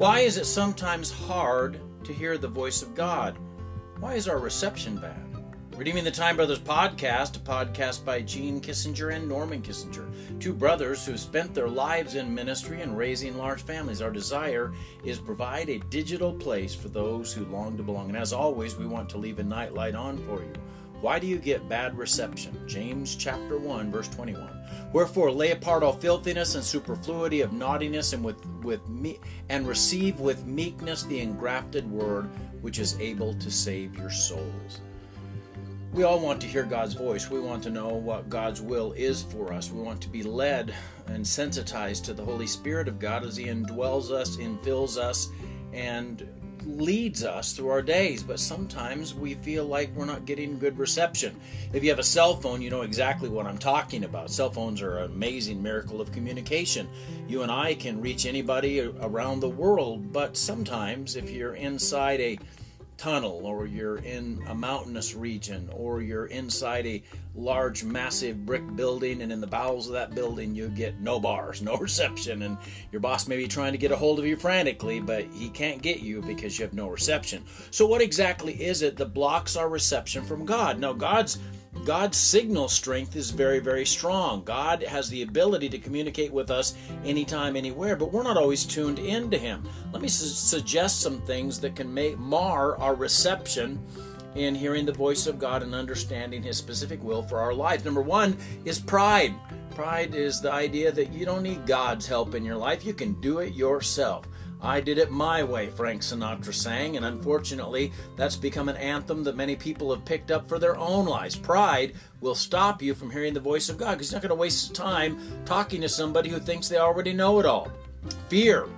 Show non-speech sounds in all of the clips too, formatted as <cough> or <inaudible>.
Why is it sometimes hard to hear the voice of God? Why is our reception bad? Redeeming the Time Brothers podcast, a podcast by Gene Kissinger and Norman Kissinger, two brothers who spent their lives in ministry and raising large families. Our desire is provide a digital place for those who long to belong. And as always, we want to leave a nightlight on for you. Why do you get bad reception? James chapter 1 verse 21. Wherefore lay apart all filthiness and superfluity of naughtiness and with with me and receive with meekness the engrafted word which is able to save your souls. We all want to hear God's voice. We want to know what God's will is for us. We want to be led and sensitized to the Holy Spirit of God as He indwells us, infills us, and leads us through our days, but sometimes we feel like we're not getting good reception. If you have a cell phone, you know exactly what I'm talking about. Cell phones are an amazing miracle of communication. You and I can reach anybody around the world, but sometimes if you're inside a tunnel or you're in a mountainous region or you're inside a large massive brick building and in the bowels of that building you get no bars <laughs> no reception. And your boss may be trying to get a hold of you frantically but he can't get you because you have no reception. So what exactly is it that blocks our reception from god? Now god's God's signal strength is very, very strong. God has the ability to communicate with us anytime, anywhere, but we're not always tuned in to Him. Let me su- suggest some things that can make, mar our reception in hearing the voice of God and understanding His specific will for our life. Number one is pride. Pride is the idea that you don't need God's help in your life, you can do it yourself. I did it my way, Frank Sinatra sang, and unfortunately, that's become an anthem that many people have picked up for their own lives. Pride will stop you from hearing the voice of God because you're not going to waste time talking to somebody who thinks they already know it all. Fear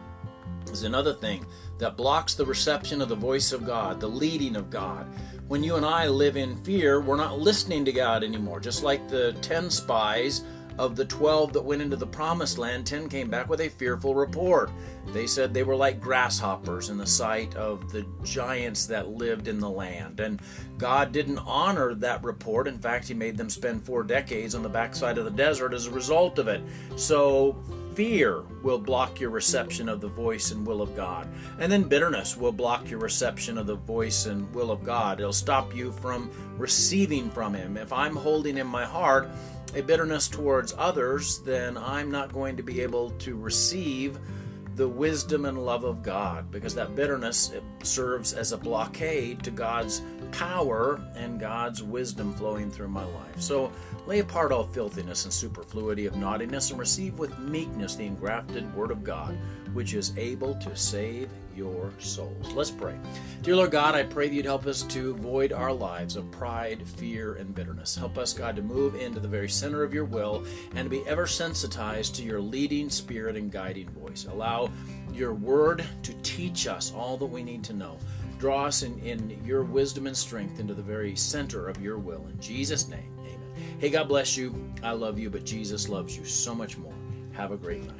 is another thing that blocks the reception of the voice of God, the leading of God. When you and I live in fear, we're not listening to God anymore, just like the 10 spies of the 12 that went into the promised land, 10 came back with a fearful report. They said they were like grasshoppers in the sight of the giants that lived in the land. And God didn't honor that report. In fact, He made them spend four decades on the backside of the desert as a result of it. So, fear will block your reception of the voice and will of God. And then bitterness will block your reception of the voice and will of God. It'll stop you from receiving from Him. If I'm holding in my heart, a bitterness towards others, then I'm not going to be able to receive the wisdom and love of God because that bitterness serves as a blockade to God's power and God's wisdom flowing through my life. So lay apart all filthiness and superfluity of naughtiness and receive with meekness the engrafted word of God, which is able to save your souls. Let's pray. Dear Lord God, I pray that you'd help us to void our lives of pride, fear, and bitterness. Help us, God, to move into the very center of your will and to be ever sensitized to your leading spirit and guiding voice. Allow your word to teach us all that we need to know. Draw us in, in your wisdom and strength into the very center of your will. In Jesus' name, amen. Hey, God bless you. I love you, but Jesus loves you so much more. Have a great night.